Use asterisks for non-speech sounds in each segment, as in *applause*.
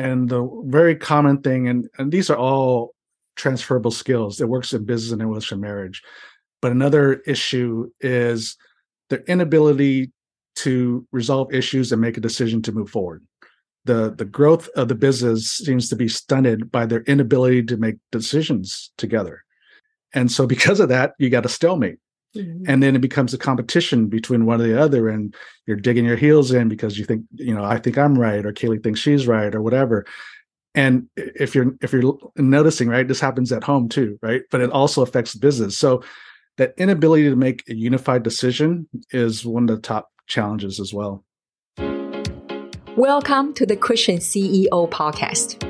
and the very common thing, and, and these are all transferable skills. It works in business and it works in marriage. But another issue is their inability to resolve issues and make a decision to move forward. The the growth of the business seems to be stunted by their inability to make decisions together. And so *laughs* because of that, you got a stalemate. Mm-hmm. And then it becomes a competition between one or the other, and you're digging your heels in because you think, you know, I think I'm right, or Kaylee thinks she's right, or whatever. And if you're if you're noticing, right, this happens at home too, right? But it also affects business. So that inability to make a unified decision is one of the top challenges as well. Welcome to the Christian CEO podcast.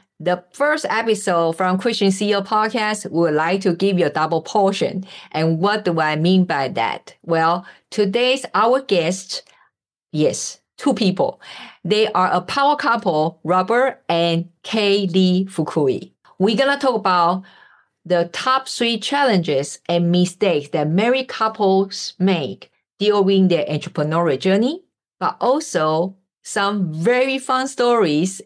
The first episode from Christian CEO podcast would like to give you a double portion. And what do I mean by that? Well, today's our guest, yes, two people. They are a power couple, Robert and Kaylee Fukui. We're gonna talk about the top three challenges and mistakes that married couples make during their entrepreneurial journey, but also some very fun stories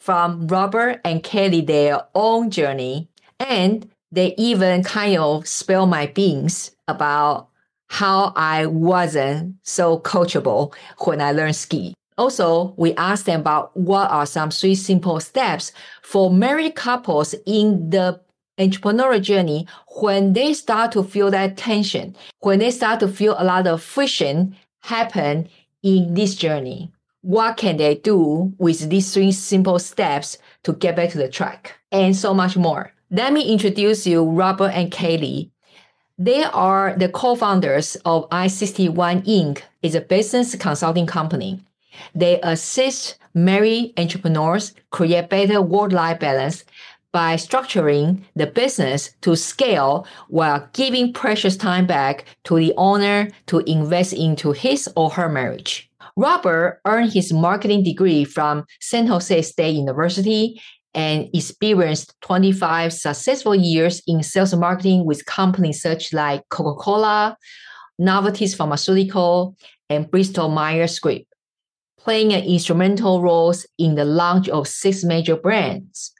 from Robert and Kelly, their own journey. And they even kind of spill my beans about how I wasn't so coachable when I learned ski. Also, we asked them about what are some three simple steps for married couples in the entrepreneurial journey when they start to feel that tension, when they start to feel a lot of friction happen in this journey. What can they do with these three simple steps to get back to the track? And so much more. Let me introduce you Robert and Kaylee. They are the co-founders of I61 Inc. is a business consulting company. They assist married entrepreneurs create better work-life balance by structuring the business to scale while giving precious time back to the owner to invest into his or her marriage. Robert earned his marketing degree from San Jose State University and experienced 25 successful years in sales and marketing with companies such like Coca-Cola, Novartis Pharmaceutical, and Bristol Myers Squibb, playing an instrumental roles in the launch of six major brands.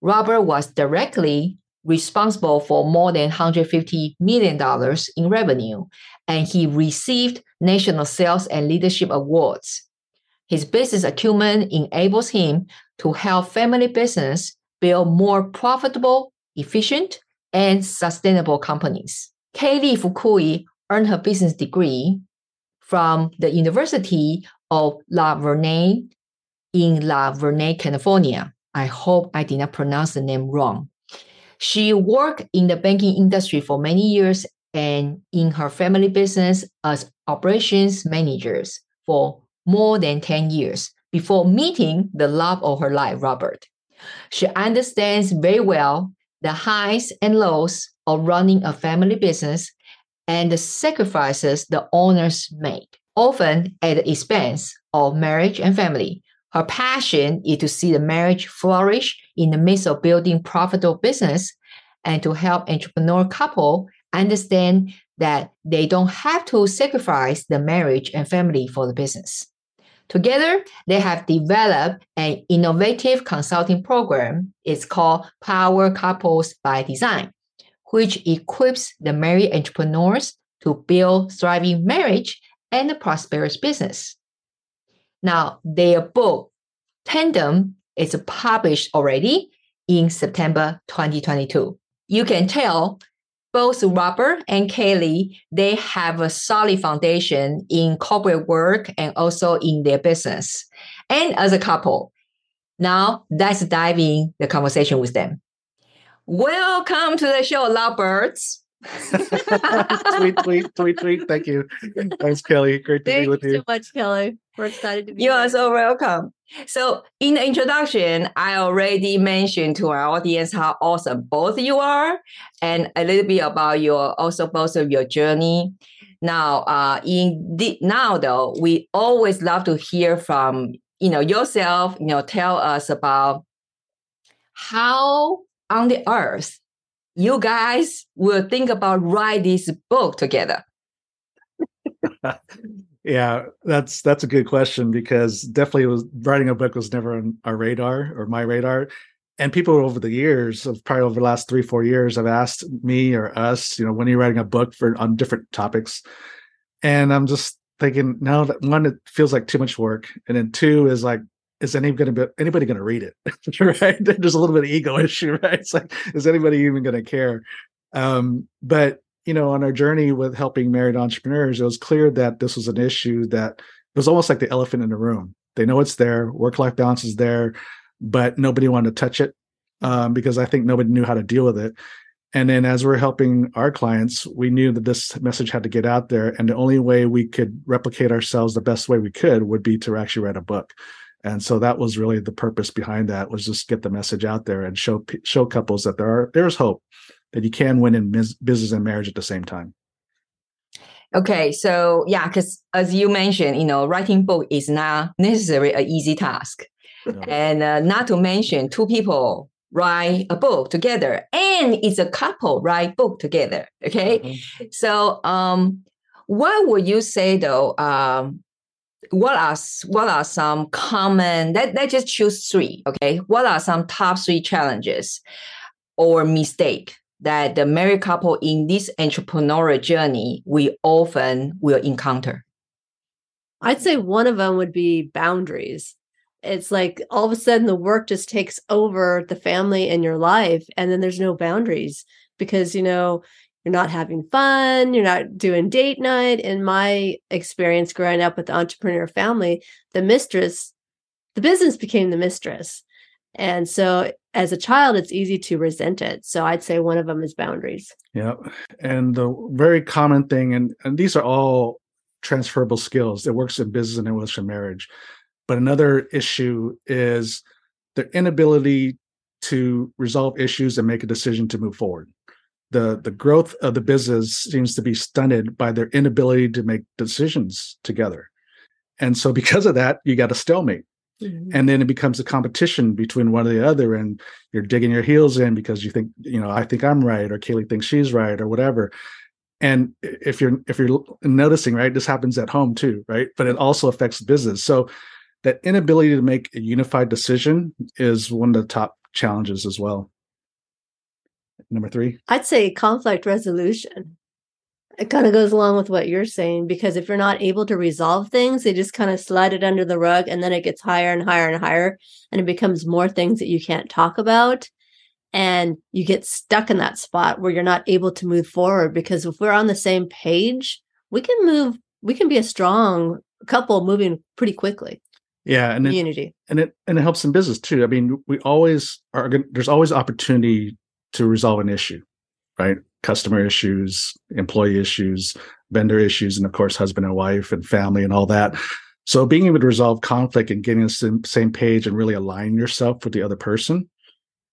Robert was directly responsible for more than $150 million in revenue, and he received national sales and leadership awards. His business acumen enables him to help family business build more profitable, efficient, and sustainable companies. Kaylee Fukui earned her business degree from the University of La Verne in La Verne, California. I hope I did not pronounce the name wrong. She worked in the banking industry for many years and in her family business as operations managers for more than 10 years before meeting the love of her life, Robert. She understands very well the highs and lows of running a family business and the sacrifices the owners make, often at the expense of marriage and family. Her passion is to see the marriage flourish in the midst of building profitable business and to help entrepreneur couple understand that they don't have to sacrifice the marriage and family for the business. Together, they have developed an innovative consulting program. It's called Power Couples by Design, which equips the married entrepreneurs to build thriving marriage and a prosperous business. Now, their book, Tandem, is published already in September 2022. You can tell both Robert and Kaylee, they have a solid foundation in corporate work and also in their business and as a couple. Now let's dive in the conversation with them. Welcome to the show, lovebirds. *laughs* tweet, tweet, tweet, tweet. Thank you. Thanks, Kelly. Great to Thank be with you you. so much, Kelly. We're excited to be You here. are so welcome. So, in the introduction, I already mentioned to our audience how awesome both you are, and a little bit about your also both of your journey. Now, uh, in the, now though, we always love to hear from you know yourself. You know, tell us about how on the earth you guys will think about write this book together. *laughs* Yeah, that's that's a good question because definitely was writing a book was never on our radar or my radar. And people over the years, of probably over the last three, four years, have asked me or us, you know, when are you writing a book for on different topics? And I'm just thinking, no, that one, it feels like too much work. And then two is like, is any gonna be anybody gonna read it? *laughs* right. *laughs* There's a little bit of ego *laughs* issue, right? It's like, is anybody even gonna care? Um, but you know, on our journey with helping married entrepreneurs, it was clear that this was an issue that it was almost like the elephant in the room. They know it's there, work life balance is there, but nobody wanted to touch it um, because I think nobody knew how to deal with it. And then as we're helping our clients, we knew that this message had to get out there. And the only way we could replicate ourselves the best way we could would be to actually write a book. And so that was really the purpose behind that was just get the message out there and show show couples that there are there's hope that you can win in business and marriage at the same time. Okay, so yeah, because as you mentioned, you know, writing book is not necessarily an easy task, No. and uh, not to mention two people write a book together, and it's a couple write book together. Okay, Mhm. so um, what would you say though? Um, what are what are some common? Let let's just choose three. Okay, what are some top three challenges or mistake that the married couple in this entrepreneurial journey we often will encounter? I'd say one of them would be boundaries. It's like all of a sudden the work just takes over the family and your life, and then there's no boundaries because, you know, you're not having fun, you're not doing date night. In my experience growing up with the entrepreneur family, the mistress, the business became the mistress. And so as a child, it's easy to resent it. So I'd say one of them is boundaries. Yeah. And the very common thing, and, and these are all transferable skills. It works in business and it works in marriage. But another issue is their inability to resolve issues and make a decision to move forward. The, the growth of the business seems to be stunted by their inability to make decisions together. And so *laughs* because of that, you got a stalemate. Mm-hmm. And then it becomes a competition between one or the other and you're digging your heels in because you think you know i think i'm right or kaylee thinks she's right or whatever. And if you're if you're noticing right this happens at home too right? But it also affects business. So that inability to make a unified decision is one of the top challenges as well number three I'd say conflict resolution. It kind of goes along with what you're saying because if you're not able to resolve things, they just kind of slide it under the rug and then it gets higher and higher and higher and it becomes more things that you can't talk about. And you get stuck in that spot where you're not able to move forward because if we're on the same page, we can move, we can be a strong couple moving pretty quickly. yeah and it, Unity. and it and it helps in business too i mean we always are there's always opportunity to resolve an issue right? Customer issues employee issues vendor issues and of course husband and wife and family and all that. So being able to resolve conflict and getting on the same, page and really align yourself with the other person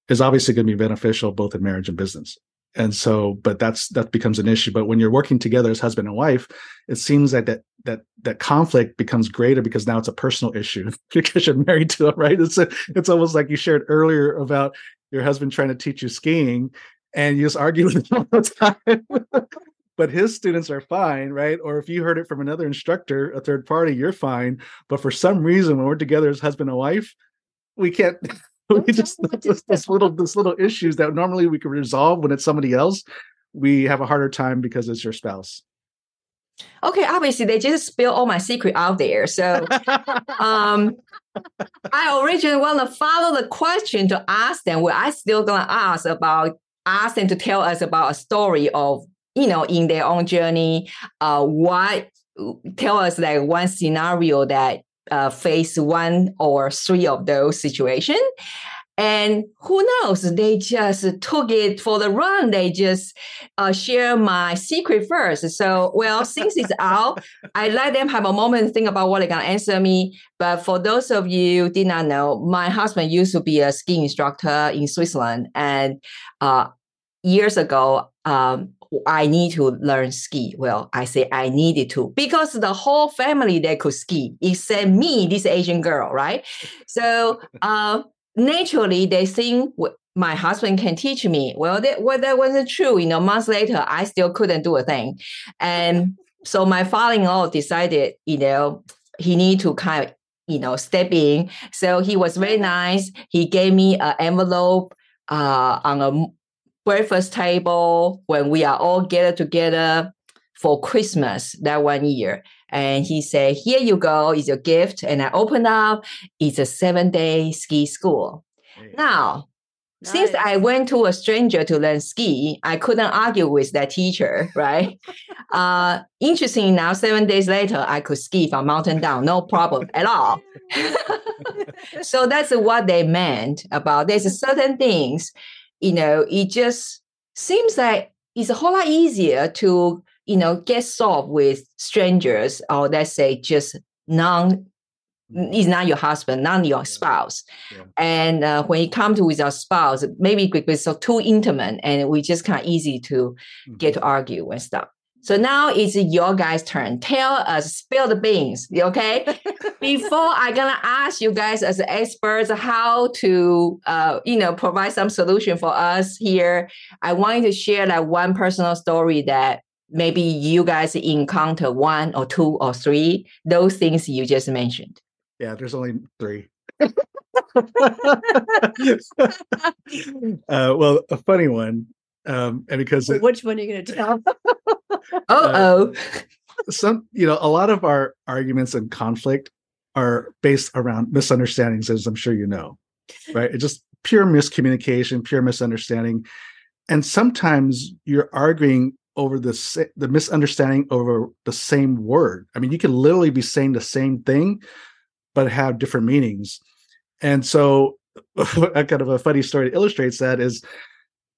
is obviously going to be beneficial both in marriage and business. And so but that's that becomes an issue. But when you're working together as husband and wife it seems like that that that conflict becomes greater because now it's a personal issue *laughs* because you're married to it right? It's a, it's almost like you shared earlier about your husband trying to teach you skiing and you just argue *laughs* with him all the time. But his students are fine right? Or if you heard it from another instructor a third party you're fine. But for some reason when we're together as husband and wife we can't *laughs* we just *laughs* this, this little this little issues that normally we could resolve when it's somebody else we have a harder time because it's your spouse. Okay, obviously they just spill all my secret out there. So um I originally want to follow the question to ask them. Well, I still gonna ask about ask them to tell us about a story of you know in their own journey. Uh, what tell us like one scenario that uh, face one or three of those situations, And who knows? They just took it for the run. They just uh, share my secret first. So, well, since it's out, *laughs* I let them have a moment to think about what they're gonna answer me. But for those of you did not know, my husband used to be a ski instructor in Switzerland, and uh, years ago, um, I need to learn ski. Well, I say I needed to because the whole family they could ski except me, this Asian girl, right? So uh, naturally, they think my husband can teach me. Well, that well, that wasn't true. You know, months later, I still couldn't do a thing, and so my father-in-law decided, you know, he need to kind of you know step in. So he was very nice. He gave me an envelope uh, on a breakfast table when we are all gathered together for Christmas that one year. And he said, Here you go, it's your gift. And I opened up, it's a seven day ski school. Hey. Now, Nice. Since I went to a stranger to learn ski, I couldn't argue with that teacher, right? *laughs* uh, interesting now, seven days later, I could ski from mountain down, no problem at all. *laughs* so that's what they meant about there's certain things you know, it just seems like it's a whole lot easier to, you know, get solved with strangers or let's say just non is not your husband, not your spouse. Yeah. And uh, when it comes to with our spouse, maybe because so too intimate and we just kind of easy to mm-hmm. get to argue and stuff. So now it's your guys' turn. Tell us, spill the beans, okay? *laughs* Before I'm gonna ask you guys as experts how to, uh, you know, provide some solution for us here. I want you to share that one personal story that maybe you guys encounter one or two or three those things you just mentioned. Yeah, there's only three. *laughs* uh, well, a funny one, um, and because it, which one are you going to tell? *laughs* *laughs* oh, some you know a lot of our arguments and conflict are based around misunderstandings, as I'm sure you know, right? It's just pure miscommunication, pure misunderstanding, and sometimes you're arguing over the the misunderstanding over the same word. I mean, you can literally be saying the same thing, but have different meanings. And so, *laughs* a kind of a funny story illustrates that is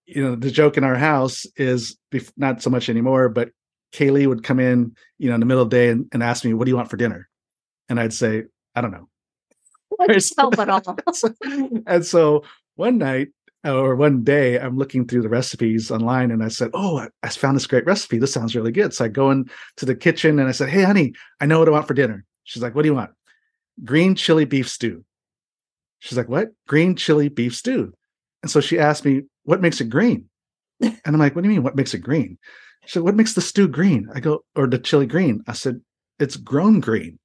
you know the joke in our house is not so much anymore but kaylee would come in you know in the middle of the day and, and ask me what do you want for dinner and i'd say i don't know *laughs* and so one night or one day i'm looking through the recipes online and i said oh I, found this great recipe this sounds really good so i go into the kitchen and i said hey honey i know what i want for dinner she's like what do you want green chili beef stew she's like what green chili beef stew and so she asked me what makes it green? *laughs* And I'm like, what do you mean? What makes it green? She said, what makes the stew green? I go, or the chili green. I said, it's grown green.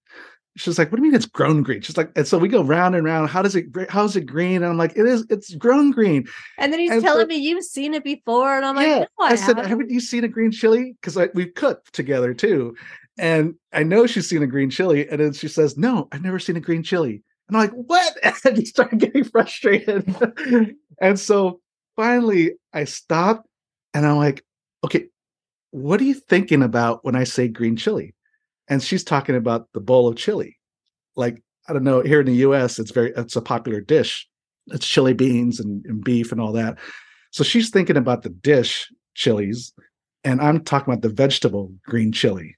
She's like, what do you mean it's grown green? She's like, and so we go round and round. How does it, how is it green? And I'm like, it is, it's grown green. And then he's and telling so, me you've seen it before. And I'm like, yeah. no, I, I said, haven't. haven't you seen a green chili? Because we've cooked together too. And I know she's seen a green chili. And then she says, no, I've never seen a green chili. And I'm like, what? *laughs* And you start getting frustrated. *laughs* and so finally I stopped and I'm like, okay, what are you thinking about when I say green chili? And she's talking about the bowl of chili. Like, I don't know, here in the US, it's very it's a popular dish. It's chili beans and, and beef and all that. So she's thinking about the dish chilies, and I'm talking about the vegetable green chili.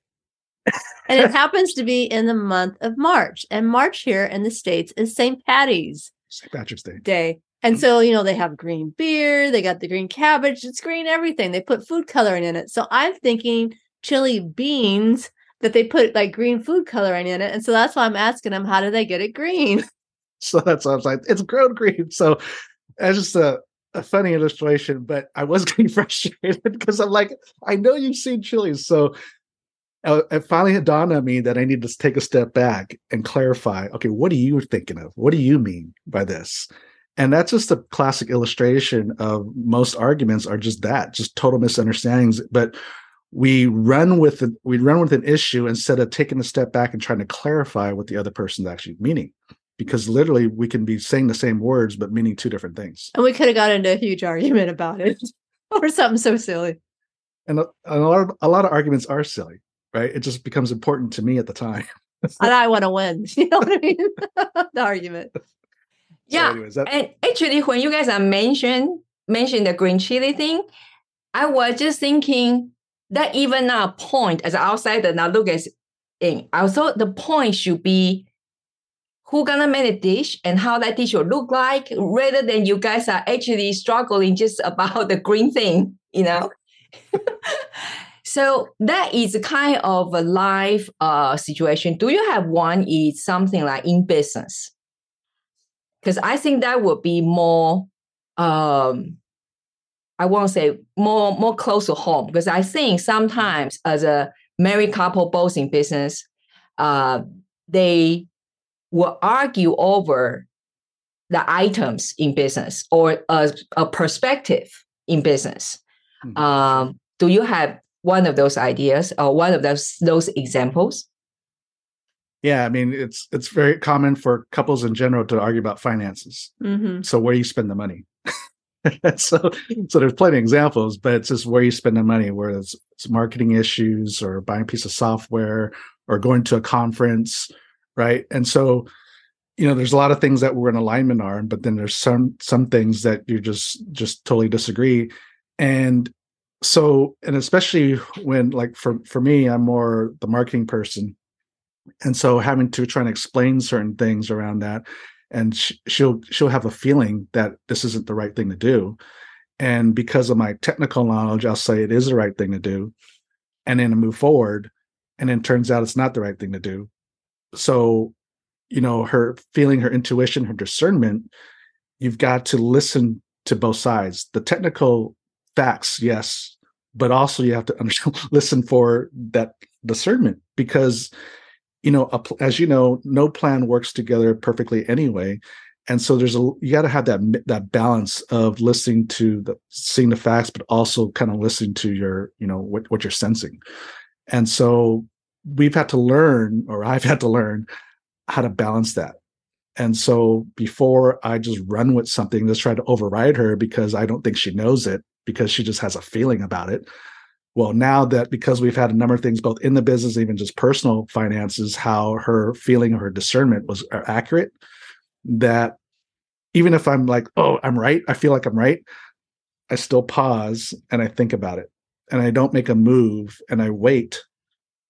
and it *laughs* happens to be in the month of March. And March here in the States is St. Patty's St. Patrick's Day. Day. And so, you know, they have green beer, they got the green cabbage, it's green everything. They put food coloring in it. So I'm thinking chili beans that they put like green food coloring in it. And so that's why I'm asking them, how do they get it green? *laughs* So that's why I was like, it's grown green. So that's just a, a funny illustration, but I was *laughs* getting frustrated because I'm like, I know you've seen chilies. So uh, it finally had dawned on me that I need to take a step back and clarify okay, what are you thinking of? What do you mean by this? And that's just a classic illustration of most arguments are just that, just total misunderstandings. But we run with the, we run with an issue instead of taking a step back and trying to clarify what the other person's actually meaning. Because literally we can be saying the same words but meaning two different things. And we could have got into a huge argument about it *laughs* or something so silly. And a, and a lot of a lot of arguments are silly, right? It just becomes important to me at the time. *laughs* and I want to win. *laughs* You know what I mean? the argument. yeah. anyways, that- and actually, when you guys are mention mention the green chili thing, I was just thinking that even a point as an outsider now look at in. Also, the point should be who gonna make a dish and how that dish will look like, rather than you guys are actually struggling just *laughs* about the green thing, you know. *laughs* so that is kind of a life uh, situation. Do you have one? Is something like in business? Because I think that would be more. Um, I won't say more more close to home because I think sometimes as a married couple both in business, uh, they will argue over the items in business or a, a perspective in business. Mm-hmm. Um, do you have one of those ideas or one of those those examples? Yeah, I mean it's it's very common for couples in general to argue about finances. Mm-hmm. So where do you spend the money? *laughs* so so there's plenty of examples, but it's just where you spend the money, where it's, it's marketing issues or buying a piece of software or going to a conference, right? And so you know there's a lot of things that we're in alignment on but then there's some some things that you just just totally disagree and so and especially when like for for me i'm more the marketing person and so having to try and explain certain things around that and sh- she'll she'll have a feeling that this isn't the right thing to do. And because of my technical knowledge i'll say it is the right thing to do and then I move forward and then turns out it's not the right thing to do. So you know her feeling her intuition her discernment you've got to listen to both sides. The technical facts yes but also you have to *laughs* understand, listen for that discernment because you know, as you know, no plan works together perfectly anyway. And so there's a you got to have that that balance of listening to the seeing the facts, but also kind of listening to your you know what what you're sensing. And so we've had to learn, or I've had to learn, how to balance that. And so before I just run with something, just try to override her because I don't think she knows it because she just has a feeling about it well now that because we've had a number of things both in the business even just personal finances how her feeling or her discernment was uh, accurate that even if i'm like oh i'm right i feel like i'm right i still pause and i think about it. And i don't make a move and i wait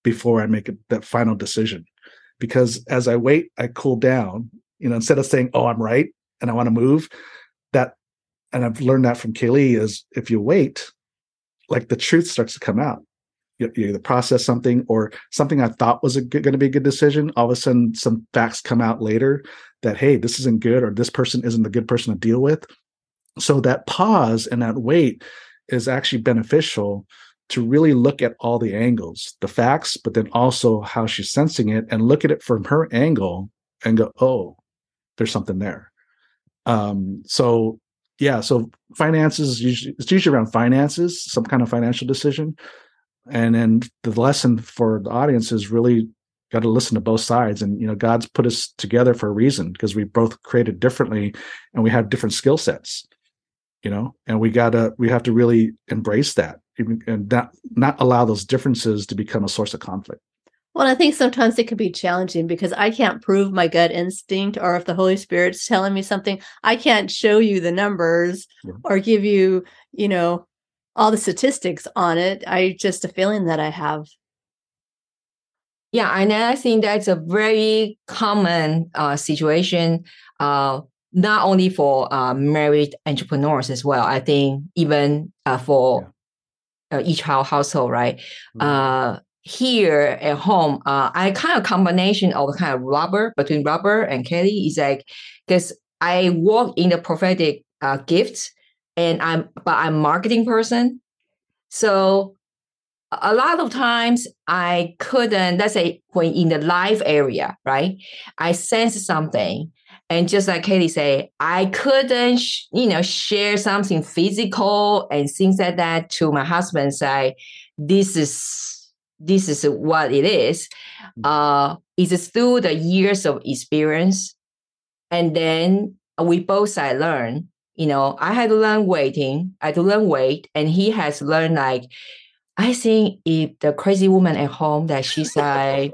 before i make a, that final decision. Because as i wait i cool down. You know instead of saying oh i'm right and i want to move that and i've learned that from kaylee is if you wait like the truth starts to come out. You, you either process something or something I thought was going to be a good decision. All of a sudden, some facts come out later that, hey, this isn't good or this person isn't the good person to deal with. So that pause and that wait is actually beneficial to really look at all the angles, the facts, but then also how she's sensing it and look at it from her angle and go, oh, there's something there. Um, so yeah so finances usually it's usually around finances some kind of financial decision. And then the lesson for the audience is really got to listen to both sides and you know god's put us together for a reason because we both created differently and we have different skill sets you know? And we gotta we have to really embrace that and not not allow those differences to become a source of conflict well, I think sometimes it can be challenging because I can't prove my gut instinct, or if the Holy Spirit's telling me something, I can't show you the numbers yeah. or give you, you know, all the statistics on it. I just a feeling that I have. Yeah, and I think that's a very common uh, situation, uh, not only for uh, married entrepreneurs as well. I think even uh, for yeah. Uh, each household, right? Mm-hmm here at home, uh, I kind of combination of kind of rubber between Robert and Kelly is like because I work in the prophetic uh, gifts and I'm but I'm marketing person. So a lot of times I couldn't, let's say when in the live area, right? I sense something. And just like Kaylee said, I couldn't, you know, share something physical and things like that to my husband. Say, this is this is what it is. Mm. Uh, it's through the years of experience, and then we both I learn. You know, I had to learn waiting. I had to learn wait, and he has learned like. I think if the crazy woman at home that she's *laughs* like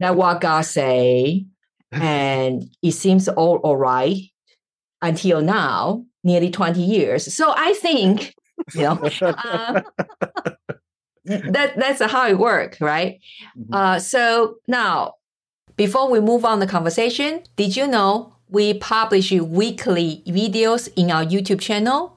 that what God say, and it seems all all right until now, nearly 20 years. So I think, you know, *laughs* uh, *laughs* that that's how it works, right? Mm-hmm. Uh, so now, before we move on the conversation, did you know we publish weekly videos in our YouTube channel?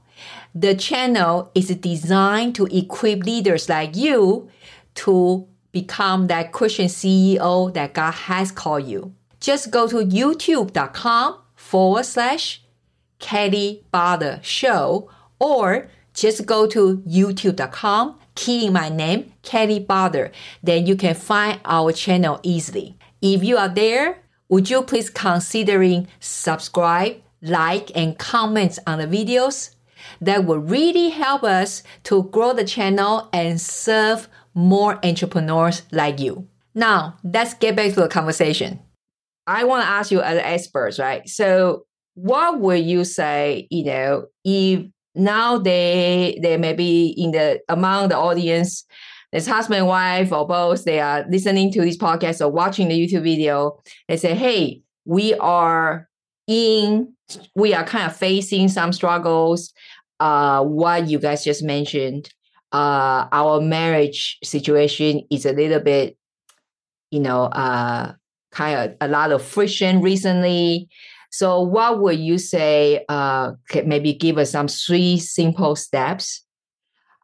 The channel is designed to equip leaders like you to become that Christian CEO that God has called you. Just go to youtube.com forward slash Kelly Baader Show or just go to youtube.com, key in my name, Kelly Baader. Then you can find our channel easily. If you are there, would you please considering subscribe, like, and comment on the videos? That will really help us to grow the channel and serve more entrepreneurs like you. Now, let's get back to the conversation. I want to ask you as experts, right? So, what would you say, you know, if now they they may be in the among the audience, there's husband and wife or both, they are listening to this podcast or watching the YouTube video, they say, hey, we are in we are kind of facing some struggles. Uh, what you guys just mentioned uh, our marriage situation is a little bit, you know, uh, kind of a lot of friction recently. So, what would you say? Uh, maybe give us some three simple steps.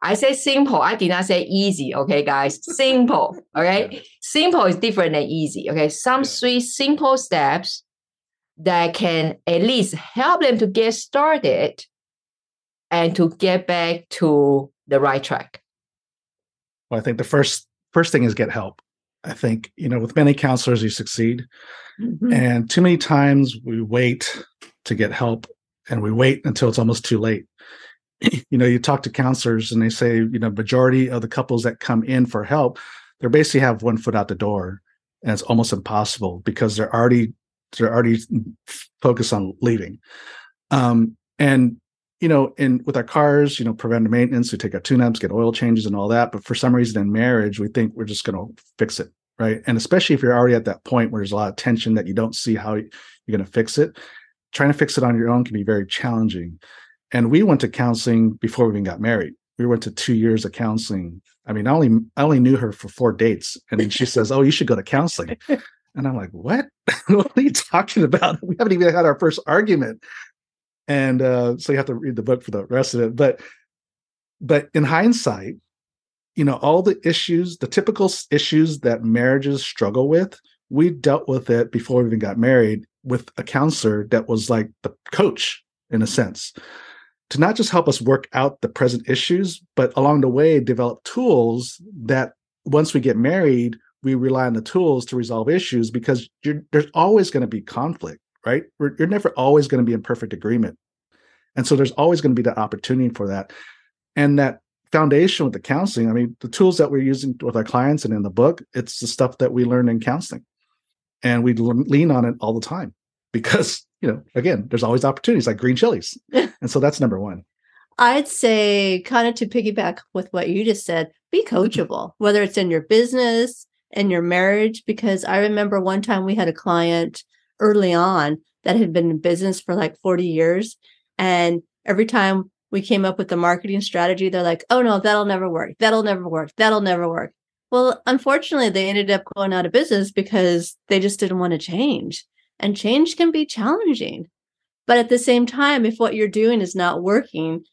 I say simple. I did not say easy. Okay, guys, *laughs* simple. Okay, yeah. simple is different than easy. Okay, some yeah. three simple steps that can at least help them to get started and to get back to the right track? Well, I think the first first thing is get help. I think you know with many counselors you succeed, mm-hmm. and too many times we wait to get help, and we wait until it's almost too late. *clears throat* you know, you talk to counselors and they say you know majority of the couples that come in for help, they basically have one foot out the door, and it's almost impossible because they're already they're already focused on leaving. Um, and you know, in with our cars, you know, preventive maintenance, we take our tune-ups, get oil changes and all that. But for some reason in marriage, we think we're just gonna fix it. Right. And especially if you're already at that point where there's a lot of tension that you don't see how you're gonna fix it, trying to fix it on your own can be very challenging. And we went to counseling before we even got married. We went to two years of counseling. I mean, I only I only knew her for four dates. And then she says, Oh, you should go to counseling. *laughs* And I'm like, what? *laughs* what are you talking about? We haven't even had our first argument and uh, so you have to read the book for the rest of it but but in hindsight you know all the issues the typical issues that marriages struggle with we dealt with it before we even got married with a counselor that was like the coach in a sense to not just help us work out the present issues but along the way develop tools that once we get married we rely on the tools to resolve issues because there's always going to be conflict right? We're, you're never always going to be in perfect agreement. And so there's always going to be that opportunity for that. And that foundation with the counseling, I mean, the tools that we're using with our clients and in the book, it's the stuff that we learn in counseling. And we lean on it all the time because, you know, again, there's always opportunities like green chilies. *laughs* and so that's number one. I'd say, kind of to piggyback with what you just said, be coachable, whether it's in your business and your marriage. Because I remember one time we had a client early on that had been in business for like 40 years. And every time we came up with the marketing strategy, they're like, oh no, that'll never work. That'll never work. That'll never work. Well, unfortunately, they ended up going out of business because they just didn't want to change. And change can be challenging. But at the same time, if what you're doing is not working,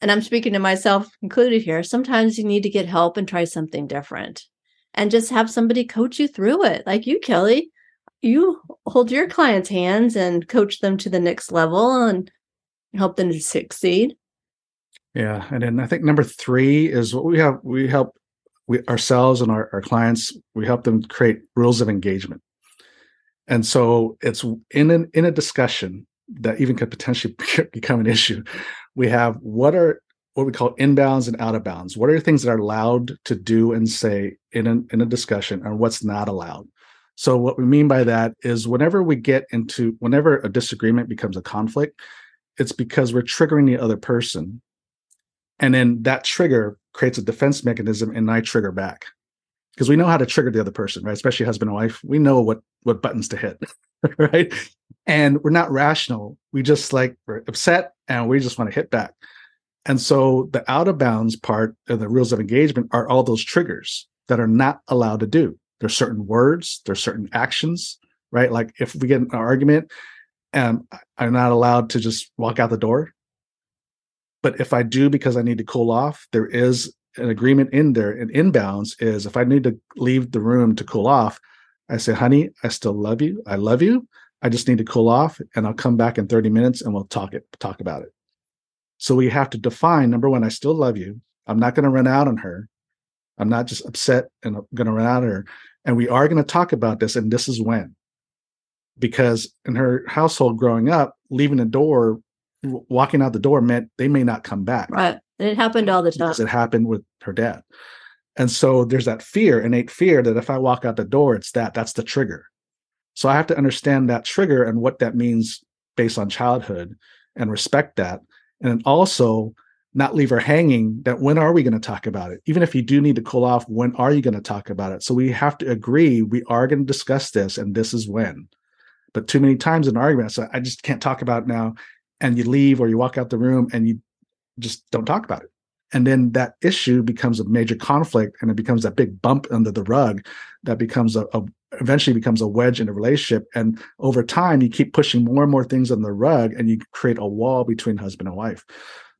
and I'm speaking to myself included here, sometimes you need to get help and try something different and just have somebody coach you through it. Like you, Kelly, you hold your clients' hands and coach them to the next level and help them to succeed. Yeah. And then I think number three is what we have, we help we ourselves and our, our clients, we help them create rules of engagement. And so it's in an in a discussion that even could potentially *laughs* become an issue. We have what are what we call inbounds and out of bounds. What are things that are allowed to do and say in a, in a discussion and what's not allowed? So what we mean by that is whenever we get into whenever a disagreement becomes a conflict, it's because we're triggering the other person. And then that trigger creates a defense mechanism and I trigger back. Because we know how to trigger the other person, right? Especially husband and wife. We know what what buttons to hit. *laughs* right? And we're not rational. We just like we're upset and we just want to hit back. And so the out of bounds part of the rules of engagement are all those triggers that are not allowed to do. There's certain words, there's certain actions, right? Like if we get an argument um, and I'm not allowed to just walk out the door. But if I do because I need to cool off, there is an agreement in there. And inbounds is if I need to leave the room to cool off, I say, honey, I still love you. I love you. I just need to cool off and I'll come back in 30 minutes and we'll talk it, talk about it. So we have to define number one, I still love you. I'm not going to run out on her. I'm not just upset and I'm going to run out on her. And we are going to talk about this. And this is when. Because in her household growing up, leaving the door, walking out the door meant they may not come back. Right. And it happened all the time. Because it happened with her dad. And so there's that fear, innate fear that if I walk out the door, it's that, that's the trigger. So I have to understand that trigger and what that means based on childhood and respect that. And also not leave her hanging that when are we going to talk about it? Even if you do need to cool off, when are you going to talk about it? So we have to agree we are going to discuss this and this is when. But too many times in arguments, I just can't talk about it now. And you leave or you walk out the room and you just don't talk about it. And then that issue becomes a major conflict and it becomes that big bump under the rug that becomes a, a, eventually becomes a wedge in a relationship. And over time you keep pushing more and more things on the rug and you create a wall between husband and wife.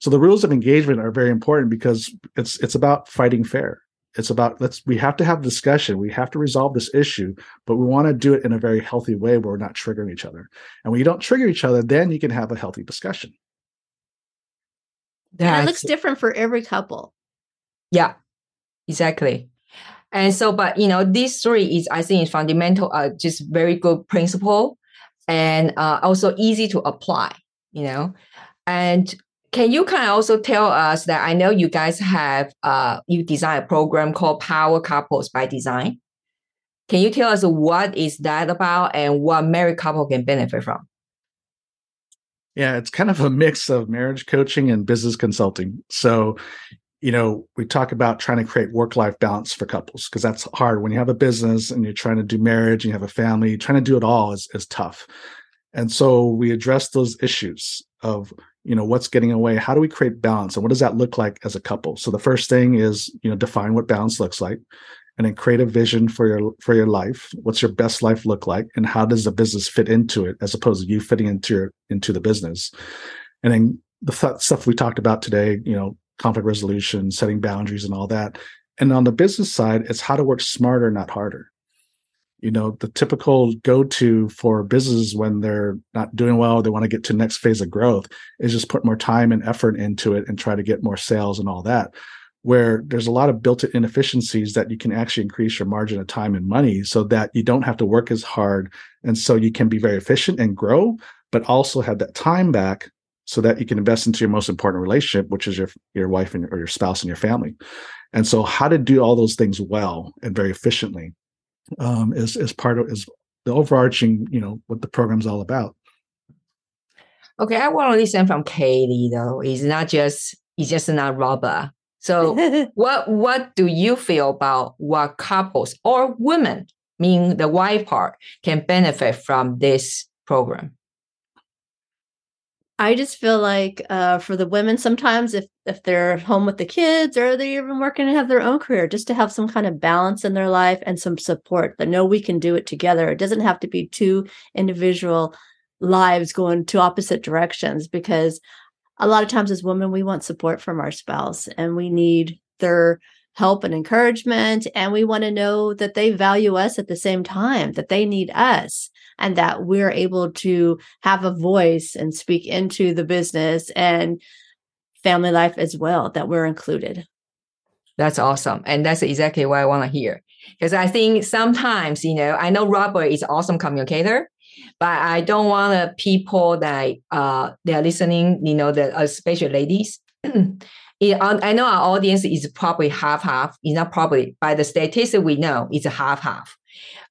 So the rules of engagement are very important because it's it's about fighting fair it's about let's we have to have discussion we have to resolve this issue but we want to do it in a very healthy way where we're not triggering each other and when you don't trigger each other then you can have a healthy discussion that looks different for every couple. Yeah, exactly. And so, but you know, these three is I think is fundamental, uh, just very good principle, and uh, also easy to apply. You know, and can you kind of also tell us that I know you guys have uh you design a program called Power Couples by Design. Can you tell us what is that about and what married couple can benefit from? Yeah, it's kind of a mix of marriage coaching and business consulting. So, you know, we talk about trying to create work life balance for couples because that's hard. When you have a business and you're trying to do marriage and you have a family, trying to do it all is, is tough. And so we address those issues of, you know, what's getting away? How do we create balance? And what does that look like as a couple? So the first thing is, you know, define what balance looks like and then create a vision for your for your life what's your best life look like and how does the business fit into it as opposed to you fitting into your into the business and then the th- stuff we talked about today you know conflict resolution setting boundaries and all that and on the business side it's how to work smarter not harder you know the typical go-to for businesses when they're not doing well they want to get to next phase of growth is just put more time and effort into it and try to get more sales and all that. Where there's a lot of built-in inefficiencies that you can actually increase your margin of time and money so that you don't have to work as hard and so you can be very efficient and grow but also have that time back so that you can invest into your most important relationship which is your your wife and or your spouse and your family. And so how to do all those things well and very efficiently um, is is part of is the overarching you know what the program's all about okay i want to listen from kaylee though it's not just it's just not Robert. So *laughs* what what do you feel about what couples or women, meaning the wife part, can benefit from this program? I just feel like uh, for the women, sometimes if if they're home with the kids or they're even working and have their own career, just to have some kind of balance in their life and some support that know we can do it together. It doesn't have to be two individual lives going two opposite directions because a lot of times as women, we want support from our spouse and we need their help and encouragement. And we want to know that they value us at the same time, that they need us, and that we're able to have a voice and speak into the business and family life as well, that we're included. That's awesome. And that's exactly what I want to hear. Because I think sometimes, you know, I know Robert is awesome communicator, but I don't want the people that uh they're listening, you know, the especially ladies. *clears throat* it, I know our audience is probably half half. It's not probably by the statistics we know it's a half half.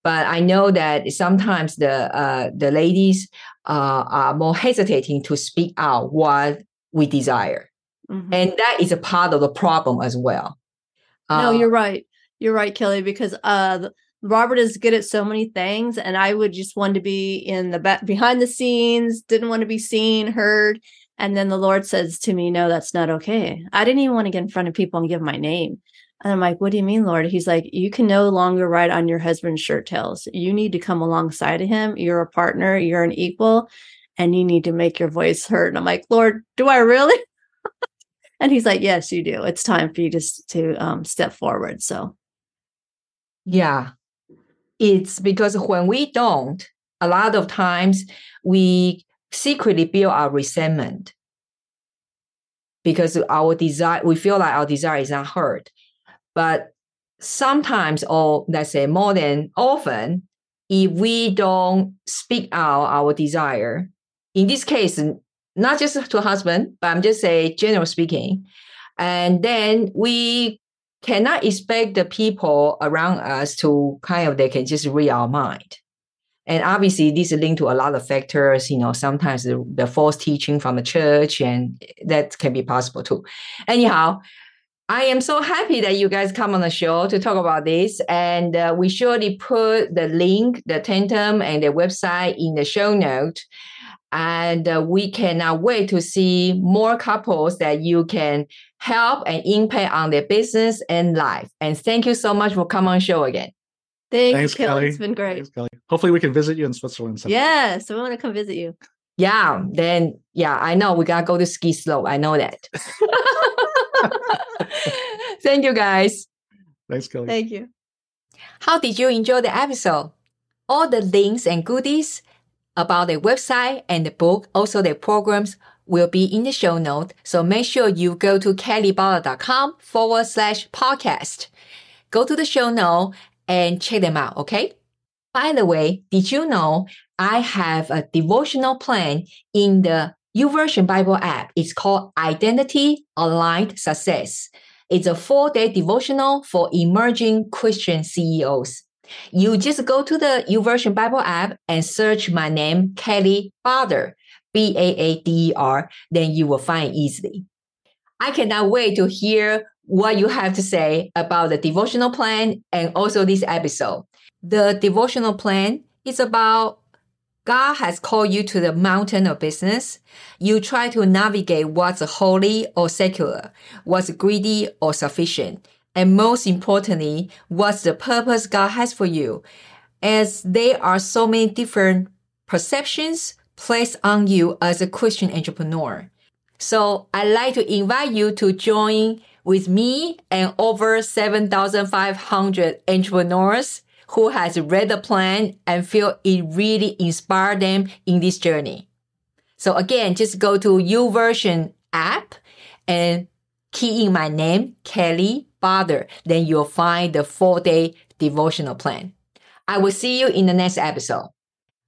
But I know that sometimes the uh, the ladies uh, are more hesitating to speak out what we desire, mm-hmm. and that is a part of the problem as well. No, uh, you're right. You're right, Kelly. Because uh, Robert is good at so many things, and I would just want to be in the back behind the scenes, didn't want to be seen, heard. And then the Lord says to me, No, that's not okay. I didn't even want to get in front of people and give my name. And I'm like, What do you mean, Lord? He's like, You can no longer ride on your husband's shirt tails. You need to come alongside of him. You're a partner, you're an equal, and you need to make your voice heard. And I'm like, Lord, do I really? *laughs* and he's like, Yes, you do. It's time for you to, to um, step forward. So, yeah, it's because when we don't, a lot of times we secretly build our resentment because our desire, we feel like our desire is not heard. But sometimes, or let's say more than often, if we don't speak out our desire, in this case, not just to husband, but I'm just say general speaking, and then we cannot expect the people around us to kind of they can just read our mind. And obviously, this is linked to a lot of factors. You know, sometimes the, the false teaching from the church, and that can be possible too. Anyhow, I am so happy that you guys come on the show to talk about this. And uh, we surely put the link, the Tantum, and the website in the show note. And uh, we cannot wait to see more couples that you can help and impact on their business and life. And thank you so much for coming on show again. Thanks, Thanks Kelly. Kelly. It's been great. Thanks, Kelly. Hopefully, we can visit you in Switzerland. Sometime. Yeah, so we want to come visit you. Yeah, then yeah, I know we gotta go to ski slope. I know that. *laughs* Thank you, guys. Thanks, Kelly. Thank you. How did you enjoy the episode? All the links and goodies about the website and the book, also the programs, will be in the show note. So make sure you go to kellybaader.com forward slash podcast. Go to the show note and check them out, okay? By the way, did you know I have a devotional plan in the YouVersion Bible app? It's called Identity Aligned Success. It's a four day devotional for emerging Christian CEOs. You just go to the YouVersion Bible app and search my name, Kelly Baader, B A A D E R, then you will find easily. I cannot wait to hear what you have to say about the devotional plan and also this episode. The devotional plan is about God has called you to the mountain of business. You try to navigate what's holy or secular, what's greedy or sufficient, and most importantly, what's the purpose God has for you. As there are so many different perceptions placed on you as a Christian entrepreneur. So I'd like to invite you to join with me and over 7,500 entrepreneurs who has read the plan and feel it really inspired them in this journey. So again, just go to YouVersion app and key in my name, Kelly Baader. Then you'll find the four day devotional plan. I will see you in the next episode.